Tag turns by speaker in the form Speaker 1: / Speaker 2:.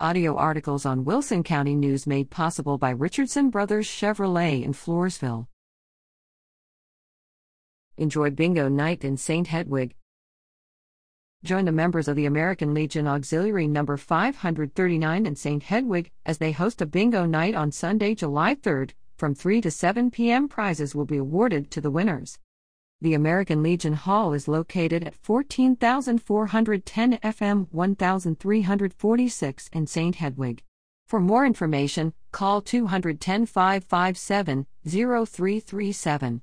Speaker 1: Audio articles on Wilson County News made possible by Richardson Brothers Chevrolet in Floresville. Enjoy Bingo Night in St. Hedwig. Join the members of the American Legion Auxiliary Number 539 in St. Hedwig as they host a bingo night on Sunday, July 3rd. From 3 to 7 p.m., prizes will be awarded to the winners. The American Legion Hall is located at 14410 FM 1346 in St. Hedwig. For more information, call 210 557 0337.